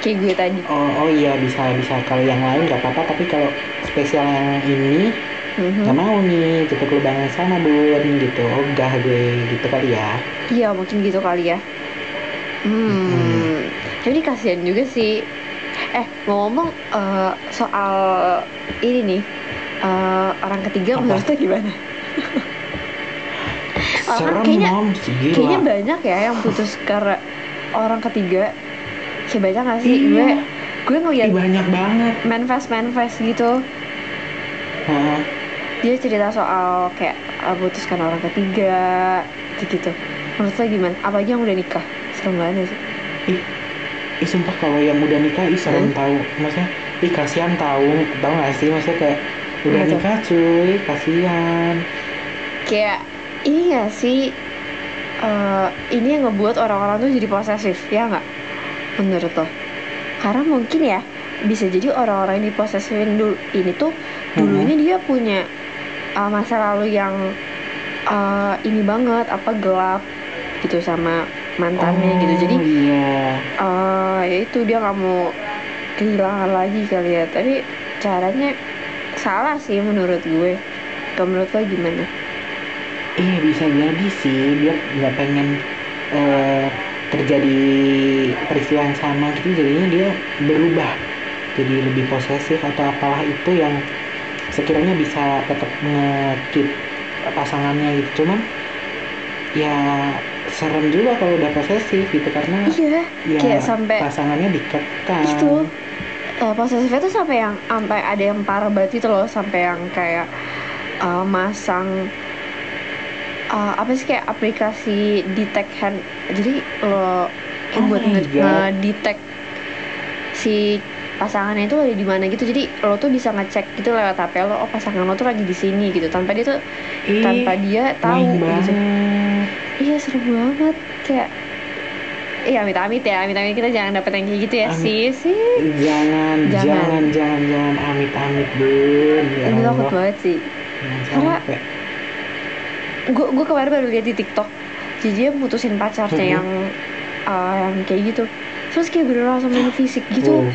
Speaker 2: kayak gue tadi
Speaker 1: oh oh iya bisa bisa kalau yang lain nggak apa-apa tapi kalau spesial yang ini
Speaker 2: Mhm.
Speaker 1: nggak mau nih jatuh ke lubang yang sama bun gitu ogah gue gitu kali ya
Speaker 2: Iya mungkin gitu kali ya. Hmm. Jadi kasihan juga sih. Eh ngomong eh, soal ini nih eh, orang ketiga
Speaker 1: Apa?
Speaker 2: menurut gimana? Orang
Speaker 1: serem
Speaker 2: kayaknya-
Speaker 1: mom
Speaker 2: Kayaknya banyak ya yang putus karena orang ketiga. Kayak banyak gak sih?
Speaker 1: Iya.
Speaker 2: Gue gue ngeliat
Speaker 1: Ih, banyak banget
Speaker 2: manifest manifest gitu.
Speaker 1: Heeh.
Speaker 2: Dia cerita soal kayak eh, putus karena orang ketiga gitu. Menurut lo gimana? Apalagi yang udah nikah? Serem banget sih.
Speaker 1: ih ih sumpah kalau yang udah nikah ih serem
Speaker 2: Hmm?
Speaker 1: tahu maksudnya ih kasihan tahu tahu gak sih maksudnya kayak udah
Speaker 2: Apa tuh?
Speaker 1: nikah cuy kasihan
Speaker 2: kayak gak sih eh, ini yang ngebuat orang-orang tuh jadi posesif ya nggak menurut lo? Karena mungkin ya bisa jadi orang-orang yang diposesifin dulu ini tuh dulunya dia punya eh, masa lalu yang eh, ini banget apa gelap gitu sama mantannya gitu. Jadi
Speaker 1: oh iya.
Speaker 2: eh ya itu dia nggak mau kehilangan lagi kali ya. Tapi caranya salah sih menurut gue. Kalau menurut lo gimana?
Speaker 1: Iya bisa jadi sih. Dia nggak pengen eh, terjadi peristiwa yang sama gitu jadinya dia berubah jadi lebih posesif atau apalah itu yang sekiranya bisa tetap ngekip pasangannya gitu. Cuman ya serem juga kalau udah posesif gitu karena
Speaker 2: iya
Speaker 1: ya
Speaker 2: kayak sampai
Speaker 1: pasangannya dikekang
Speaker 2: itu eh, posesifnya tuh sampai yang sampai ada yang parah banget itu loh sampai yang kayak eh, masang eh, apa sih kayak aplikasi detect hand? Jadi lo yang
Speaker 1: Oh
Speaker 2: buat ngedetect si pasangannya itu ada di mana gitu. Jadi lo tuh bisa ngecek gitu lewat HP lo oh pasangan lo tuh lagi di sini gitu. Tanpa dia tuh
Speaker 1: Ih,
Speaker 2: tanpa dia tahu gitu. iya seru banget. Kayak Iya amit-amit ya, amit-amit. Kita jangan dapet yang kayak gitu ya
Speaker 1: Amit.
Speaker 2: sih sih.
Speaker 1: jangan
Speaker 2: Jangan.
Speaker 1: jangan jangan jangan. Amit amit bun. Ya
Speaker 2: Ini takut banget sih.
Speaker 1: jangan
Speaker 2: Karena-
Speaker 1: sampai
Speaker 2: gue gue kemarin baru lihat di TikTok. Jadi dia mutusin pacarnya
Speaker 1: Mhm.
Speaker 2: yang uh, yang kayak gitu. Terus kayak beneran langsung main fisik gitu.
Speaker 1: Oh.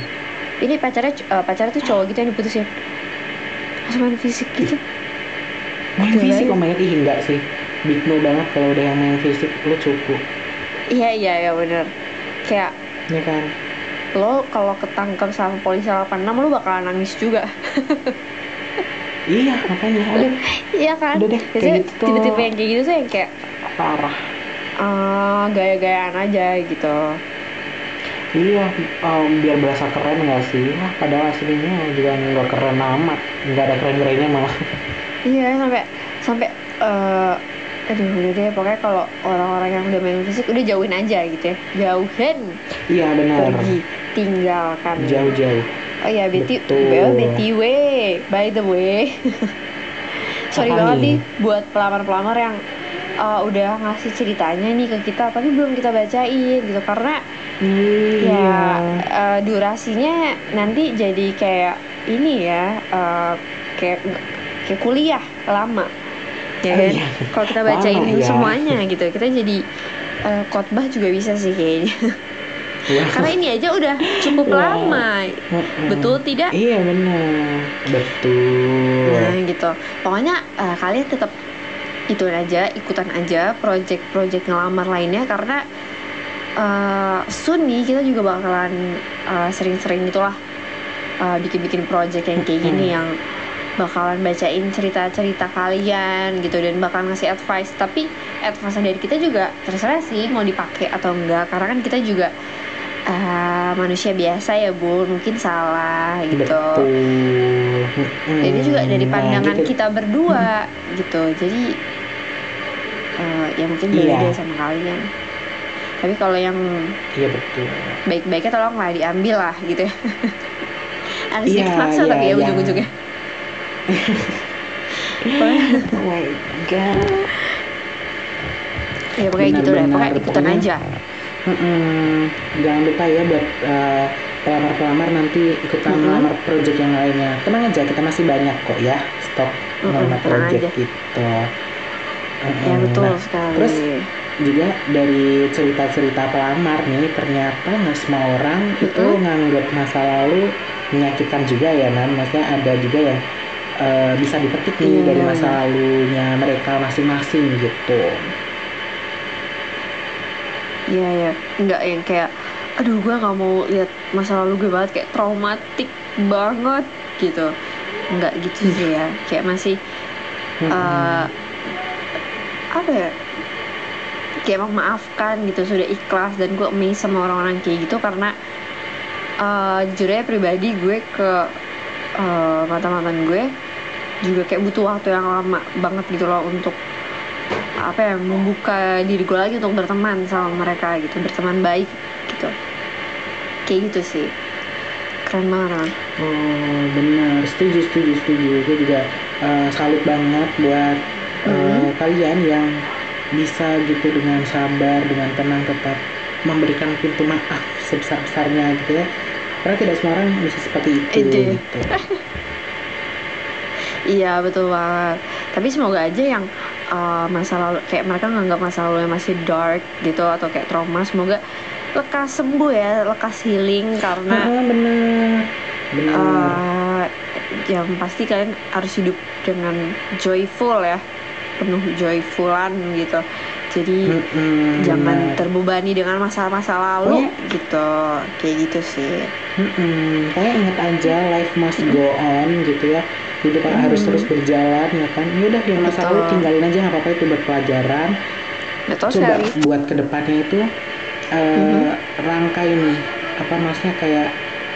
Speaker 2: ini pacarnya uh, pacarnya tuh cowok gitu yang diputusin. Langsung main fisik gitu.
Speaker 1: Main
Speaker 2: Gila
Speaker 1: fisik my God, ih enggak sih. Big no banget kalau udah yang main fisik lu cukup.
Speaker 2: Iya iya iya bener. Kayak
Speaker 1: ya kan?
Speaker 2: lo kalau ketangkep sama polisi 86 lo bakalan nangis juga [laughs]
Speaker 1: iya makanya. Aduh.
Speaker 2: Iya kan?
Speaker 1: Udah deh, kayak
Speaker 2: biasanya
Speaker 1: gitu
Speaker 2: tipe-tipe yang kayak gitu tuh yang kayak
Speaker 1: parah.
Speaker 2: Uh, gaya-gayaan aja gitu.
Speaker 1: Iya em, biar berasa keren nggak sih? Ah padahal aslinya juga nggak keren amat. Nggak ada keren kerennya malah.
Speaker 2: Iya sampai sampai eh aduh udah deh. Pokoknya kalau orang-orang yang udah main fisik udah jauhin aja gitu ya. Jauhin.
Speaker 1: Iya benar.
Speaker 2: Pergi tinggalkan.
Speaker 1: Jauh-jauh
Speaker 2: oh ya BT
Speaker 1: Betul.
Speaker 2: BTW by the way [laughs] sorry
Speaker 1: Apa
Speaker 2: banget
Speaker 1: nih?
Speaker 2: buat pelamar-pelamar yang eh, udah ngasih ceritanya nih ke kita tapi belum kita bacain gitu karena
Speaker 1: iya
Speaker 2: ya eh, durasinya nanti jadi kayak ini ya eh, kayak kayak kuliah lama ya
Speaker 1: Oh,
Speaker 2: kan
Speaker 1: iya.
Speaker 2: kalau kita bacain
Speaker 1: Lama, iya.
Speaker 2: semuanya gitu kita jadi eh, khotbah juga bisa sih kayaknya [laughs]
Speaker 1: Iya.
Speaker 2: karena ini aja udah cukup
Speaker 1: Wah.
Speaker 2: lama. Betul tidak?
Speaker 1: Iya benar. Betul.
Speaker 2: Nah gitu. Pokoknya eh, kalian tetap itu aja ikutan aja project-project ngelamar lainnya karena eh soon nih kita juga bakalan eh, sering-sering itulah eh, bikin-bikin project yang kayak gini yang bakalan bacain cerita-cerita kalian gitu dan bakalan ngasih advice. Tapi advice dari kita juga terserah sih mau dipakai atau enggak. Karena kan kita juga eh, manusia biasa ya bu. Mungkin salah gitu.
Speaker 1: Betul. Mm-mm.
Speaker 2: jadi juga dari
Speaker 1: Nah,
Speaker 2: pandangan
Speaker 1: gitu.
Speaker 2: kita berdua gitu. Jadi eh, ya mungkin
Speaker 1: Iya.
Speaker 2: beda sama kalian. Tapi kalau yang
Speaker 1: iya betul.
Speaker 2: baik-baiknya tolonglah diambil lah gitu ya. [laughs] Harus
Speaker 1: Iya,
Speaker 2: dipaksa
Speaker 1: iya,
Speaker 2: tapi ya
Speaker 1: iya.
Speaker 2: ujung-ujungnya. [laughs]
Speaker 1: Oh my god.
Speaker 2: Ya pokoknya gitu deh. Pokoknya ikutan aja
Speaker 1: Mm-mm. Jangan lupa ya buat uh, pelamar-pelamar nanti ikutan
Speaker 2: Mm-mm.
Speaker 1: melamar project yang lainnya. Tenang aja, kita masih banyak kok ya stok
Speaker 2: Mm-mm,
Speaker 1: melamar project
Speaker 2: aja.
Speaker 1: gitu. Mm-mm.
Speaker 2: ya betul
Speaker 1: Nah,
Speaker 2: sekali
Speaker 1: terus juga dari cerita-cerita pelamar nih ternyata nggak semua orang itu
Speaker 2: Mm-mm.
Speaker 1: nganggap masa lalu menyakitkan juga ya Nan. Maksudnya ada juga yang uh, bisa dipetik nih
Speaker 2: Iya,
Speaker 1: dari
Speaker 2: iya,
Speaker 1: masa
Speaker 2: iya.
Speaker 1: lalunya mereka masing-masing gitu.
Speaker 2: Iya ya, nggak yang kayak, aduh gue nggak mau lihat masa lalu gue banget. Kayak traumatik banget gitu, nggak gitu sih ya, kayak masih
Speaker 1: Mm-mm.
Speaker 2: eh, apa ya, kayak memaafkan gitu sudah ikhlas dan gue amazed sama orang-orang kayak gitu karena eh jujur aja pribadi gue ke eh, mantan-mantan gue juga kayak butuh waktu yang lama banget gitu loh untuk apa ya membuka diri gue lagi untuk berteman sama mereka gitu berteman baik gitu kayak gitu sih keren banget kan
Speaker 1: Oh benar, setuju setuju setuju. Gue juga uh, salut banget buat uh,
Speaker 2: Mhm.
Speaker 1: kalian yang bisa gitu dengan sabar, dengan tenang tetap memberikan pintu maaf sebesar besarnya gitu ya. Karena tidak semua orang bisa seperti itu.
Speaker 2: Ide.
Speaker 1: Gitu. [laughs]
Speaker 2: iya betul banget tapi semoga aja yang uh, masa lalu kayak mereka nganggap masa lalu yang masih dark gitu atau kayak trauma semoga lekas sembuh ya lekas healing karena
Speaker 1: Ah, benar, benar.
Speaker 2: uh, yang pasti kalian harus hidup dengan joyful ya penuh joyfulan gitu jadi
Speaker 1: Mm-mm,
Speaker 2: jangan
Speaker 1: benar.
Speaker 2: terbebani dengan masa-masa lalu
Speaker 1: Pokoknya-
Speaker 2: gitu kayak gitu sih
Speaker 1: Mm-mm. Pokoknya ingat aja life must go on gitu ya. Hidup harus
Speaker 2: Mm.
Speaker 1: terus berjalan ya kan. Ya udah yang masa lalu tinggalin aja nggak apa-apa itu buat pelajaran.
Speaker 2: betul
Speaker 1: coba
Speaker 2: sekali
Speaker 1: buat ke depannya itu eh
Speaker 2: Mhm.
Speaker 1: rangkai nih apa maksudnya kayak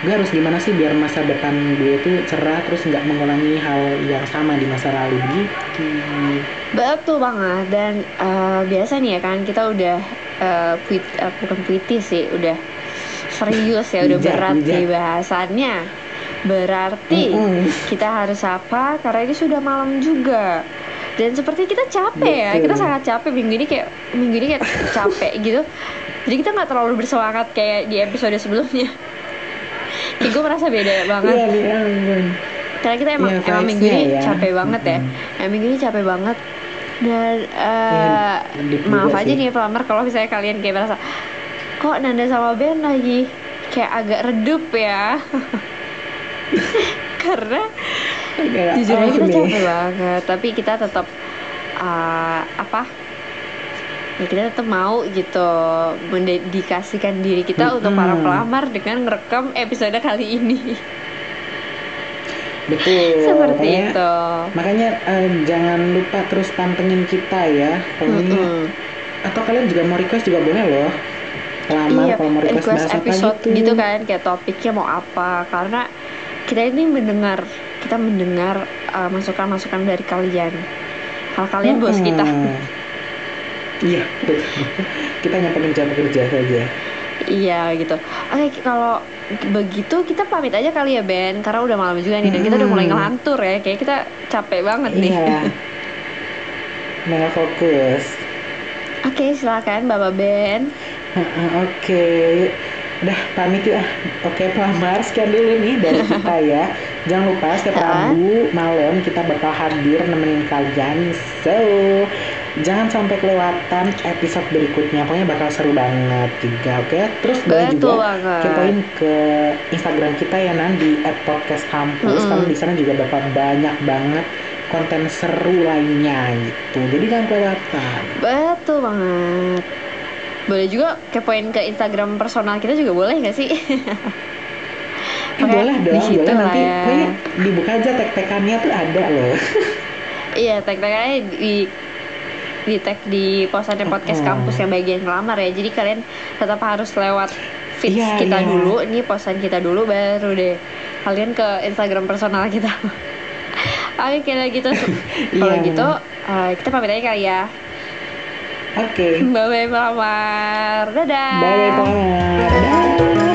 Speaker 1: gue harus gimana sih biar masa depan gue itu cerah terus nggak mengulangi hal yang sama di masa lalu gitu
Speaker 2: betul banget dan eh, biasa nih ya kan kita udah eh, puit eh, bukan puitis sih udah serius ya udah
Speaker 1: Bijak,
Speaker 2: berat
Speaker 1: bijak.
Speaker 2: nih bahasannya berarti
Speaker 1: Mm-mm.
Speaker 2: kita harus apa karena ini sudah malam juga dan seperti kita capek ya
Speaker 1: Betul.
Speaker 2: kita sangat capek minggu ini kayak minggu ini kayak [laughs] capek gitu jadi kita nggak terlalu bersemangat kayak di episode sebelumnya [laughs] kayak gue merasa beda banget
Speaker 1: iya nih ampun.
Speaker 2: karena kita emang
Speaker 1: Iya,
Speaker 2: emang minggu ini
Speaker 1: ya.
Speaker 2: capek banget ya
Speaker 1: Mm-mm.
Speaker 2: emang minggu ini capek banget dan
Speaker 1: Iya, deep
Speaker 2: maaf aja
Speaker 1: sih.
Speaker 2: nih pelamar kalau misalnya kalian kayak merasa kok Nanda sama Ben lagi kayak agak redup ya [laughs] [laughs] karena
Speaker 1: Kayak,
Speaker 2: jujur aja kita capek banget. Tapi kita tetap uh, apa? Ya kita tetap mau gitu mendedikasikan diri kita untuk para pelamar dengan merekam episode kali ini. [laughs]
Speaker 1: Betul.
Speaker 2: Seperti
Speaker 1: Pokoknya-
Speaker 2: itu.
Speaker 1: makanya eh, jangan lupa terus pantengin kita ya. Pokoknya
Speaker 2: Mm-mm.
Speaker 1: atau kalian juga mau request juga boleh loh. Pelamar
Speaker 2: iya
Speaker 1: kalau mau request,
Speaker 2: request episode
Speaker 1: gitu,
Speaker 2: gitu kan kayak topiknya mau apa. Karena kita ini mendengar kita mendengar uh, masukan-masukan dari kalian. Hal kalian bos kita
Speaker 1: iya. Betul [laughs] kita hanya pekerja-pekerja saja.
Speaker 2: Iya gitu. Oke kalau begitu kita pamit aja kali ya Ben, karena udah malam juga nih dan kita udah mulai
Speaker 1: Hmm.
Speaker 2: ngelantur ya, kayak kita capek banget nih.
Speaker 1: iya. [laughs] Fokus.
Speaker 2: Oke silakan Bapak Ben.
Speaker 1: Oke, udah pamit ya. Oke, pelamar sekian dulu nih dari kita ya. Jangan lupa setiap. Rabu malam kita bakal hadir nemenin kalian. So, jangan sampai kelewatan episode berikutnya. Pokoknya bakal seru banget juga. Oke, terus boleh juga
Speaker 2: banget.
Speaker 1: kepoin ke Instagram kita ya Nan di @podcastkampus
Speaker 2: Mm-mm.
Speaker 1: karena di sana juga bakal banyak banget konten seru lainnya gitu. Jadi jangan kelewatan.
Speaker 2: Betul banget. Boleh juga kepoin ke Instagram personal kita juga boleh nggak sih?
Speaker 1: Eh, [laughs] boleh
Speaker 2: di
Speaker 1: dong,
Speaker 2: situ
Speaker 1: boleh nanti
Speaker 2: ya.
Speaker 1: dibuka aja tag-tagannya tuh ada loh. [laughs]
Speaker 2: Iya aja di di tag di posannya podcast
Speaker 1: Mm-mm.
Speaker 2: kampus yang bagian ngelamar ya. Jadi kalian tetap harus lewat feeds
Speaker 1: Iya,
Speaker 2: kita
Speaker 1: iya.
Speaker 2: dulu, ini posan kita dulu baru deh kalian ke Instagram personal kita. [laughs] Oke kalau gitu, kalau
Speaker 1: Iya,
Speaker 2: gitu eh, kita pamit aja kali ya.
Speaker 1: Oke.
Speaker 2: Bye bye pelamar, dadah.
Speaker 1: Bye bye pelamar. Dah.